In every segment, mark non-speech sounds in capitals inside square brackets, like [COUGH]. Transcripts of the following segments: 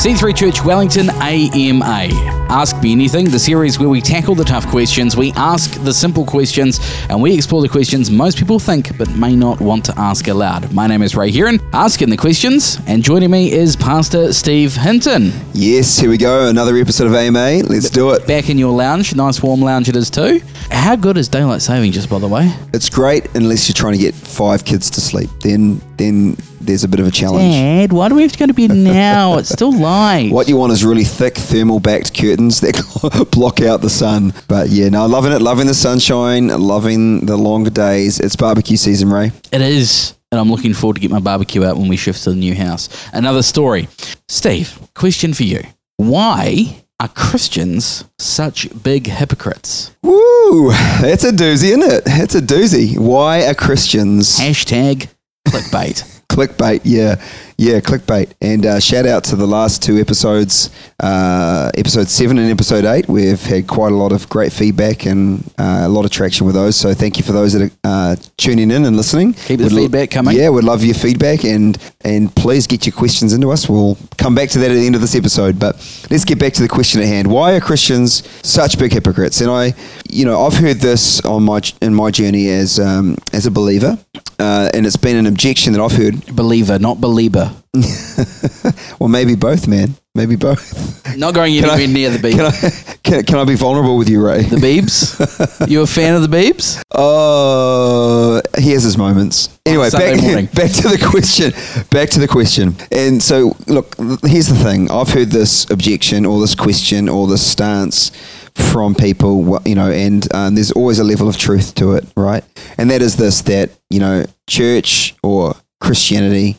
C3 Church Wellington AMA. Ask Me Anything, the series where we tackle the tough questions, we ask the simple questions, and we explore the questions most people think but may not want to ask aloud. My name is Ray Heron, asking the questions, and joining me is Pastor Steve Hinton. Yes, here we go. Another episode of AMA. Let's do it. Back in your lounge, nice warm lounge it is too. How good is daylight saving, just by the way? It's great unless you're trying to get five kids to sleep. Then, then there's a bit of a challenge. Dad, why do we have to go to bed now? It's still [LAUGHS] light. What you want is really thick thermal backed curtains that [LAUGHS] block out the sun. But yeah, no, loving it, loving the sunshine, loving the longer days. It's barbecue season, Ray. It is. And I'm looking forward to get my barbecue out when we shift to the new house. Another story. Steve, question for you. Why are Christians such big hypocrites? Woo! That's a doozy, isn't it? It's a doozy. Why are Christians Hashtag clickbait. [LAUGHS] clickbait? Yeah, yeah, clickbait. And uh, shout out to the last two episodes, uh, episode seven and episode eight. We've had quite a lot of great feedback and uh, a lot of traction with those. So thank you for those that are uh, tuning in and listening. Keep the We'd lo- feedback coming. Yeah, we'd love your feedback and and please get your questions into us. We'll come back to that at the end of this episode. But let's get back to the question at hand. Why are Christians such big hypocrites? And I, you know, I've heard this on my in my journey as um, as a believer, uh, and it's been an objection that I've heard. Believer, not believer. [LAUGHS] Well, maybe both, man. Maybe both. Not going Can I- near the [LAUGHS] Can Beebs. I can, can I be vulnerable with you, Ray? The Beebs? [LAUGHS] You a fan of the Beebs? Oh, he has his moments. Anyway, back, back to the question. Back to the question. And so, look, here's the thing. I've heard this objection or this question or this stance from people, you know, and um, there's always a level of truth to it, right? And that is this: that you know, church or Christianity,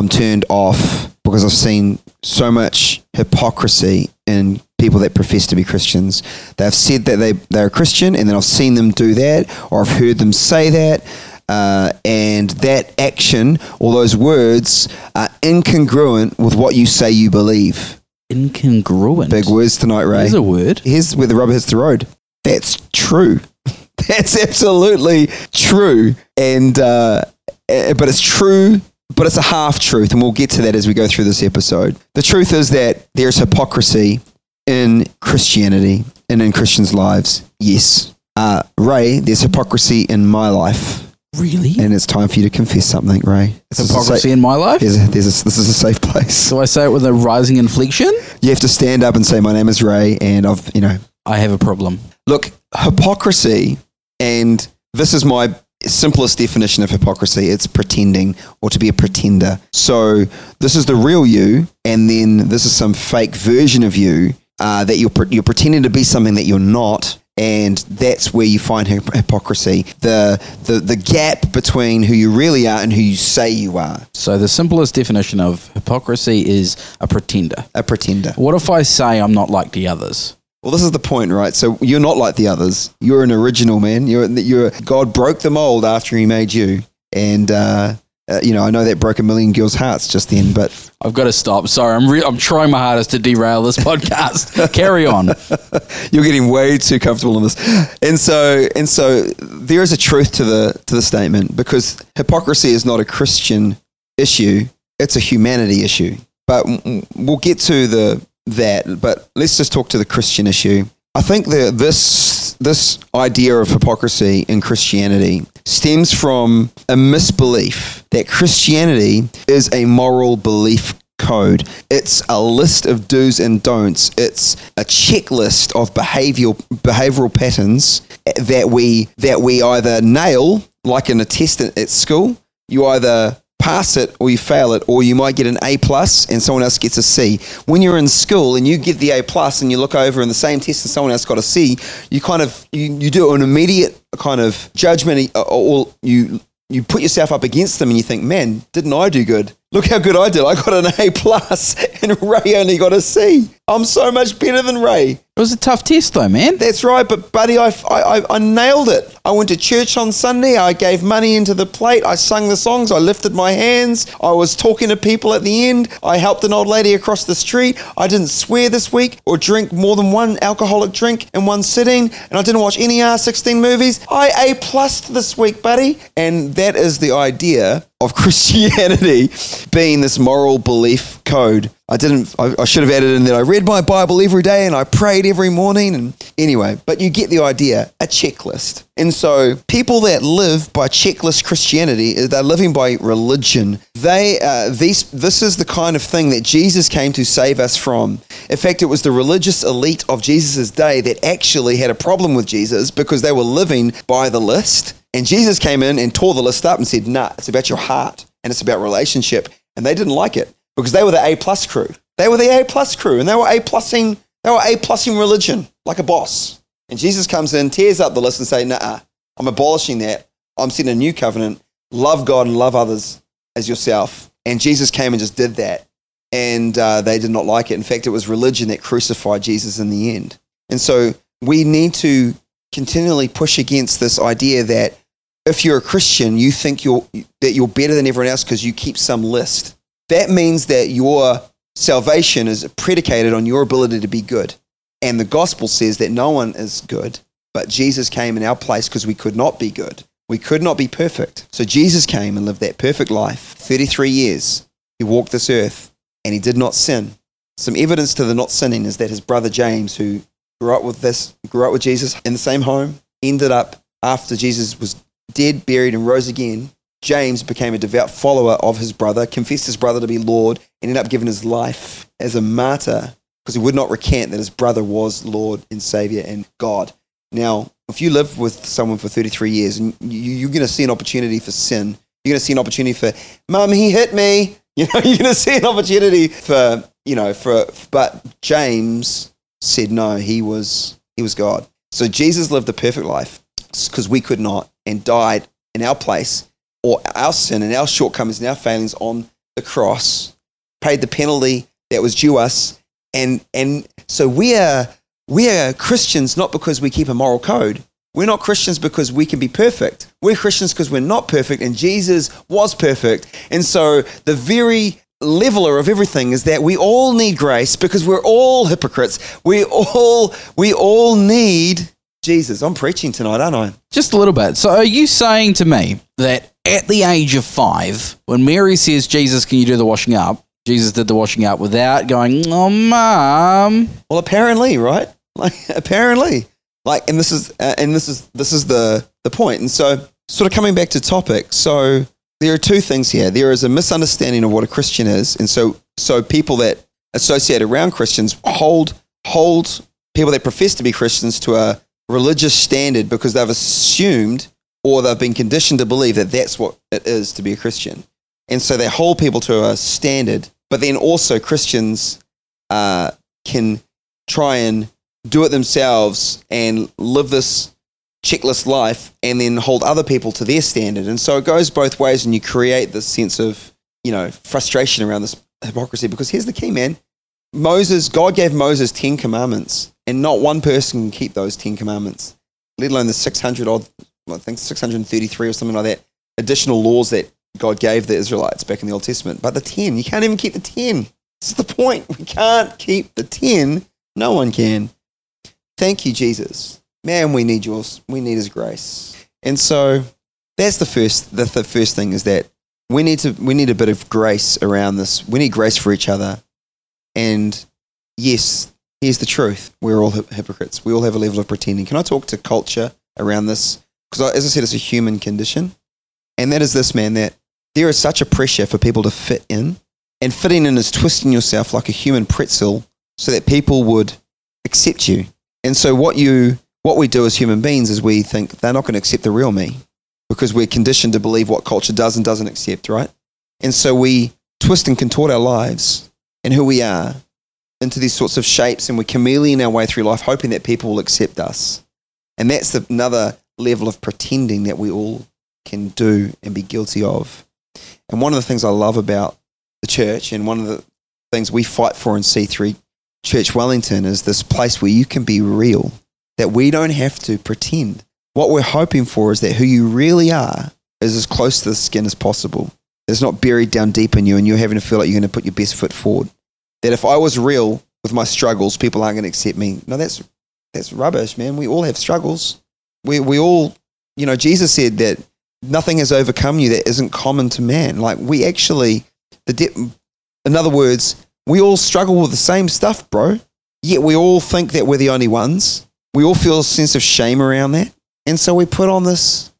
I'm turned off because I've seen so much hypocrisy in people that profess to be Christians. They've said that they, they're a Christian, and then I've seen them do that, or I've heard them say that. Uh, and that action or those words are incongruent with what you say you believe. Incongruent. Big words tonight, Ray. There's a word. Here's where the rubber hits the road. That's true. [LAUGHS] That's absolutely true. And uh, eh, but it's true, but it's a half truth, and we'll get to that as we go through this episode. The truth is that there's hypocrisy in Christianity and in Christians' lives. Yes, uh, Ray, there's hypocrisy in my life, Really? and it's time for you to confess something, Ray. This is Hypocrisy sa- in my life? there's a, there's a, this is a safe place. So I say it with a rising inflection? You have to stand up and say, "My name is Ray," and I've you know I have a problem. Look, hypocrisy, and this is my simplest definition of hypocrisy it's pretending or to be a pretender. So, this is the real you, and then this is some fake version of you uh, that you're, you're pretending to be something that you're not. And that's where you find hyp- hypocrisy the, the the gap between who you really are and who you say you are So the simplest definition of hypocrisy is a pretender. a pretender. What if I say I'm not like the others? Well, this is the point, right? So you're not like the others. You're an original man. You're you're God broke the mold after He made you, and uh, uh, you know I know that broke a million girls' hearts just then, but I've got to stop. Sorry, I'm re- I'm trying my hardest to derail this podcast. [LAUGHS] Carry on. you're getting way too comfortable in this. And so and so there is a truth to the to the statement because hypocrisy is not a Christian issue; it's a humanity issue. But we'll get to the that. But let's just talk to the Christian issue. I think that this this idea of hypocrisy in Christianity stems from a misbelief that Christianity is a moral belief code. It's a list of do's and don'ts. It's a checklist of behavioral behavioral patterns that we that we either nail, like in a test at, at school. You either pass it or you fail it, or you might get an A plus and someone else gets a C. When you're in school and you get the A plus and you look over in the same test and someone else got a C, you kind of you, you do an immediate kind of judgment or, or you you put yourself up against them and you think, man, didn't I do good? Look how good I did. I got an A plus [LAUGHS] and Ray only got a C. I'm so much better than Ray. It was a tough test, though, man. That's right, but buddy, I, I, I- I nailed it. I went to church on Sunday. I gave money into the plate. I sung the songs. I lifted my hands. I was talking to people at the end. I helped an old lady across the street. I didn't swear this week or drink more than one alcoholic drink in one sitting. And I didn't watch any R16 movies. I A plus this week, buddy. And that is the idea of [LAUGHS] Christianity being this moral belief code. I didn't. I, I should have added in that I read my Bible every day and I prayed every morning. And anyway, but you get the idea. A checklist. And so people that live by checklist Christianity, uh, they're living by religion. They uh, these this is the kind of thing that Jesus came to save us from. In fact, it was the religious elite of Jesus' day that actually had a problem with Jesus because they were living by the list. And Jesus came in and tore the list up and said, "Nah, it's about your heart and it's about relationship." And they didn't like it because they were the A plus crew. They were the A plus crew, and they were A plusing. They were A plusing religion like a boss. And Jesus comes in, tears up the list, and say, "Nah, I'm abolishing that. I'm setting a new covenant. Love God and love others as yourself." And Jesus came and just did that, and uh, they did not like it. In fact, it was religion that crucified Jesus in the end. And so we need to continually push against this idea that if you're a Christian, you think you're that you're better than everyone else because you keep some list that means that your salvation is predicated on your ability to be good. And the gospel says that no one is good, but Jesus came in our place because we could not be good. We could not be perfect. So Jesus came and lived that perfect life. 33 years. He walked this earth and he did not sin. Some evidence to the not sinning is that his brother James, who grew up with this, grew up with Jesus in the same home, ended up after Jesus was dead, buried, and rose again, James became a devout follower of his brother, confessed his brother to be Lord, and ended up giving his life as a martyr because he would not recant that his brother was Lord and Savior and God. Now, if you live with someone for 33 years and you, are going to see an opportunity for sin, you're going to see an opportunity for, Mum, he hit me. [LAUGHS] You know, you're going to see an opportunity for, you know, for, but James said no, he was, he was God. So Jesus lived a perfect life because we could not and died in our place or our sin and our shortcomings and our failings on the cross, paid the penalty that was due us. And, and so we are, we are Christians not because we keep a moral code. We're not Christians because we can be perfect. We're Christians because we're not perfect and Jesus was perfect. And so the very leveler of everything is that we all need grace because we're all hypocrites. We all we all need Jesus. I'm preaching tonight, aren't I? Just a little bit. So are you saying to me that at the age of five, when Mary says, Jesus, can you do the washing up? Jesus did the washing up without going, oh, mom. Well, apparently, right? Like, [LAUGHS] apparently. Like, and this is, uh, and this is, this is the, the point. And so, sort of coming back to topic. So, there are two things here. There is a misunderstanding of what a Christian is. And so, so people that associate around Christians hold, hold people that profess to be Christians to a religious standard because they've assumed or they've been conditioned to believe that that's what it is to be a Christian. And so they hold people to a standard, but then also Christians uh, can try and do it themselves and live this checklist life and then hold other people to their standard. And so it goes both ways and you create this sense of, you know, frustration around this hypocrisy because here's the key, man. Moses, God gave Moses 10 commandments and not one person can keep those 10 commandments, let alone the 600 odd I think 633 or something like that, additional laws that God gave the Israelites back in the Old Testament. But the 10, you can't even keep the 10. This is the point. We can't keep the 10. No one can. Thank you, Jesus. Man, we need yours. We need his grace. And so that's the first the, the first thing is that we need to we need a bit of grace around this. We need grace for each other. And yes, here's the truth. We're all hypocrites. We all have a level of pretending. Can I talk to culture around this? Because as I said, it's a human condition. And that is this, man, that there is such a pressure for people to fit in. And fitting in is twisting yourself like a human pretzel so that people would accept you. And so what you what we do as human beings is we think they're not going to accept the real me because we're conditioned to believe what culture does and doesn't accept, right? And so we twist and contort our lives and who we are into these sorts of shapes and we chameleon our way through life hoping that people will accept us. And that's the, another level of pretending that we all can do and be guilty of. And one of the things I love about the church and one of the things we fight for in C3 Church Wellington is this place where you can be real, that we don't have to pretend. What we're hoping for is that who you really are is as close to the skin as possible. It's not buried down deep in you and you're having to feel like you're going to put your best foot forward. That if I was real with my struggles, people aren't going to accept me. No, that's, that's rubbish, man. We all have struggles we, we all, you know, Jesus said that nothing has overcome you that isn't common to man. Like we actually, the de- in other words, we all struggle with the same stuff, bro. Yet we all think that we're the only ones. We all feel a sense of shame around that. And so we put on this,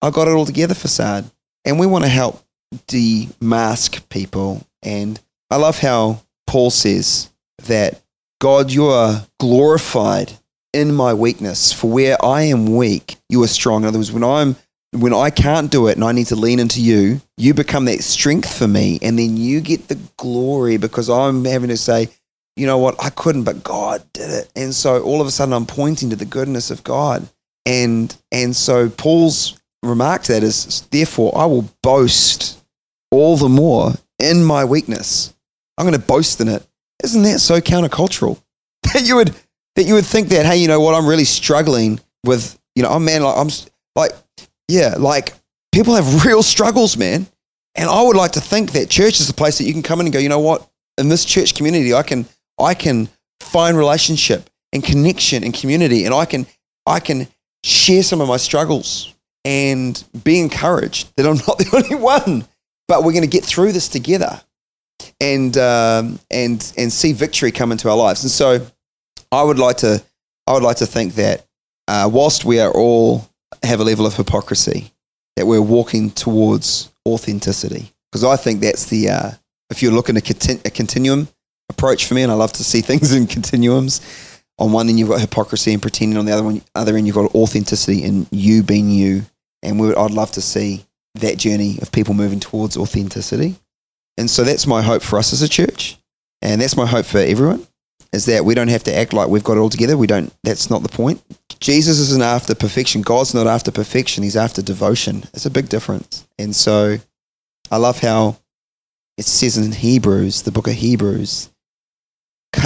I got it all together facade. And we want to help demask people. And I love how Paul says that God, you are glorified in my weakness. For where I am weak, you are strong. In other words, when I'm when I can't do it and I need to lean into you, you become that strength for me, and then you get the glory because I'm having to say, you know what, I couldn't, but God did it. And so all of a sudden I'm pointing to the goodness of God. And and so Paul's remark to that is, therefore I will boast all the more in my weakness. I'm going to boast in it. Isn't that so countercultural? [LAUGHS] That you would that you would think that, hey, you know what, I'm really struggling with, you know, I'm oh man, like I'm like, yeah, like people have real struggles, man. And I would like to think that church is the place that you can come in and go, you know what, in this church community, I can I can find relationship and connection and community, and I can I can share some of my struggles and be encouraged that I'm [LAUGHS] not the only one, but we're going to get through this together and um, and and see victory come into our lives. And so, I would like to I would like to think that uh, whilst we are all have a level of hypocrisy, that we're walking towards authenticity. Because I think that's the uh, if you're looking at a continuum approach for me, and I love to see [LAUGHS] things in continuums. On one end, you've got hypocrisy and pretending. On the other one, other end, you've got authenticity and you being you. And we I'd love to see that journey of people moving towards authenticity. And so that's my hope for us as a church. And that's my hope for everyone is that we don't have to act like we've got it all together. We don't, that's not the point. Jesus isn't after perfection. God's not after perfection. He's after devotion. It's a big difference. And so I love how it says in Hebrews, the book of Hebrews,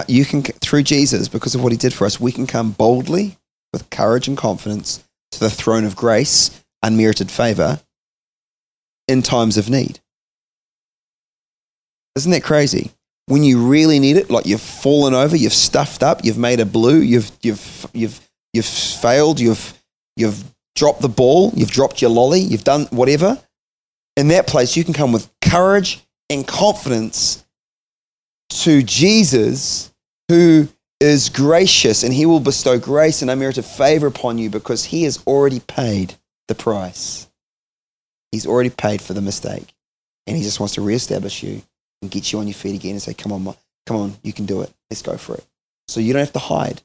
you can, through Jesus, because of what he did for us, we can come boldly with courage and confidence to the throne of grace, unmerited favor in times of need. Isn't that crazy? When you really need it, like you've fallen over, you've stuffed up, you've made a blue, you've you've you've you've failed, you've you've dropped the ball, you've dropped your lolly, you've done whatever. In that place, you can come with courage and confidence to Jesus, who is gracious, and he will bestow grace and unmerited favor upon you because he has already paid the price. He's already paid for the mistake, and he just wants to reestablish you and get you on your feet again and say, Come on, come on, you can do it. Let's go for it. So you don't have to hide.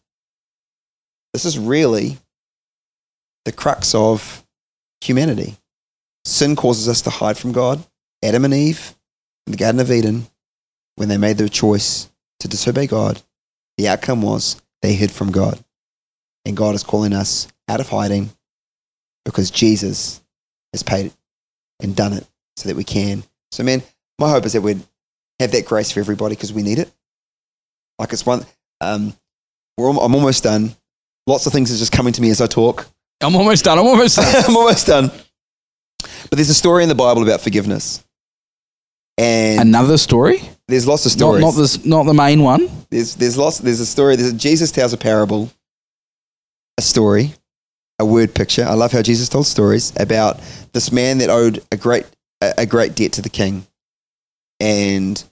This is really the crux of humanity. Sin causes us to hide from God. Adam and Eve in the Garden of Eden, when they made their choice to disobey God, the outcome was they hid from God. And God is calling us out of hiding because Jesus has paid it and done it so that we can. So, man, my hope is that we'd have that grace for everybody because we need it. Like it's one, um, we're, I'm almost done. Lots of things are just coming to me as I talk. I'm almost done. I'm almost done. [LAUGHS] I'm almost done. But there's a story in the Bible about forgiveness. And another story? There's lots of stories. Not, not, this, not the main one. There's, there's lots. There's a story. There's a, Jesus tells a parable, a story, a word picture. I love how Jesus told stories about this man that owed a great, a, a great debt to the king, and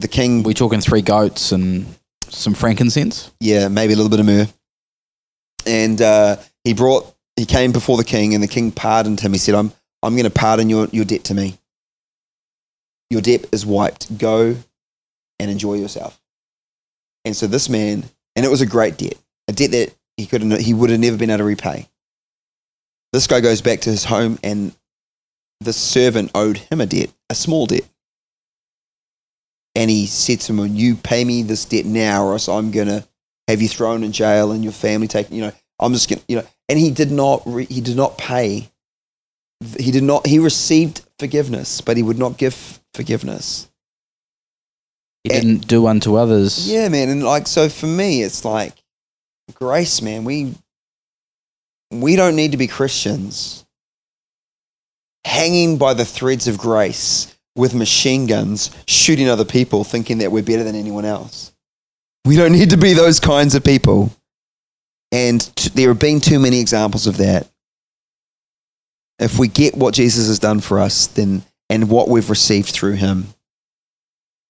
the king. We're talking three goats and some frankincense. Yeah, maybe a little bit of myrrh. And uh, he brought. He came before the king, and the king pardoned him. He said, "I'm, I'm going to pardon your, your debt to me. Your debt is wiped. Go and enjoy yourself." And so this man, and it was a great debt, a debt that he could he would have never been able to repay. This guy goes back to his home, and the servant owed him a debt, a small debt and he said to him, "You pay me this debt now, or else I'm gonna have you thrown in jail and your family taken. You know, I'm just gonna, you know." And he did not. Re- he did not pay. He did not. He received forgiveness, but he would not give forgiveness. He and, didn't do unto others. Yeah, man, and like so for me, it's like grace, man. We we don't need to be Christians hanging by the threads of grace with machine guns shooting other people thinking that we're better than anyone else. We don't need to be those kinds of people. And t- there have been too many examples of that. If we get what Jesus has done for us, then and what we've received through him,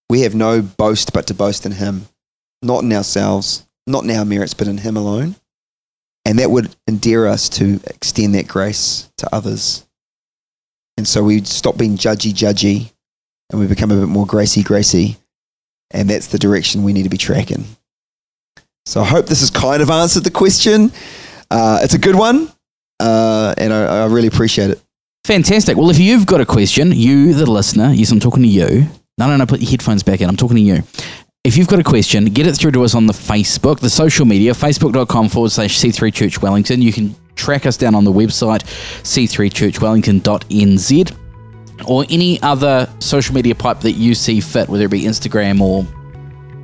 We have no boast but to boast in Him, not in ourselves, not in our merits, but in Him alone. And that would endear us to extend that grace to others. And so we stop being judgy, judgy, and we become a bit more gracy, gracy. And that's the direction we need to be tracking. So I hope this has kind of answered the question. Uh, it's a good one, uh, and I, I really appreciate it. Fantastic. Well, if you've got a question, you, the listener, yes, I'm talking to you. No, no, no, put your headphones back in. I'm talking to you. If you've got a question, get it through to us on the Facebook, the social media, facebook.com forward slash C3 Church Wellington. You can track us down on the website, c3churchwellington.nz, or any other social media pipe that you see fit, whether it be Instagram or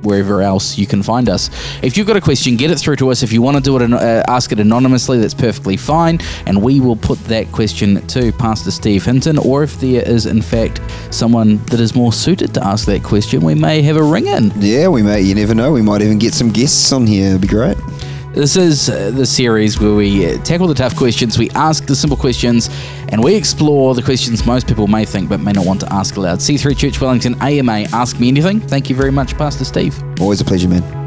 wherever else you can find us. If you've got a question, get it through to us. If you want to do it, uh, ask it anonymously, that's perfectly fine, and we will put that question to Pastor Steve Hinton. Or if there is, in fact, someone that is more suited to ask that question, we may have a ring in. Yeah, we may. You never know. We might even get some guests on here. It'd be great. This is uh, the series where we uh, tackle the tough questions, we ask the simple questions, and we explore the questions most people may think but may not want to ask aloud. C3 Church Wellington AMA, Ask Me Anything. Thank you very much, Pastor Steve. Always a pleasure, man.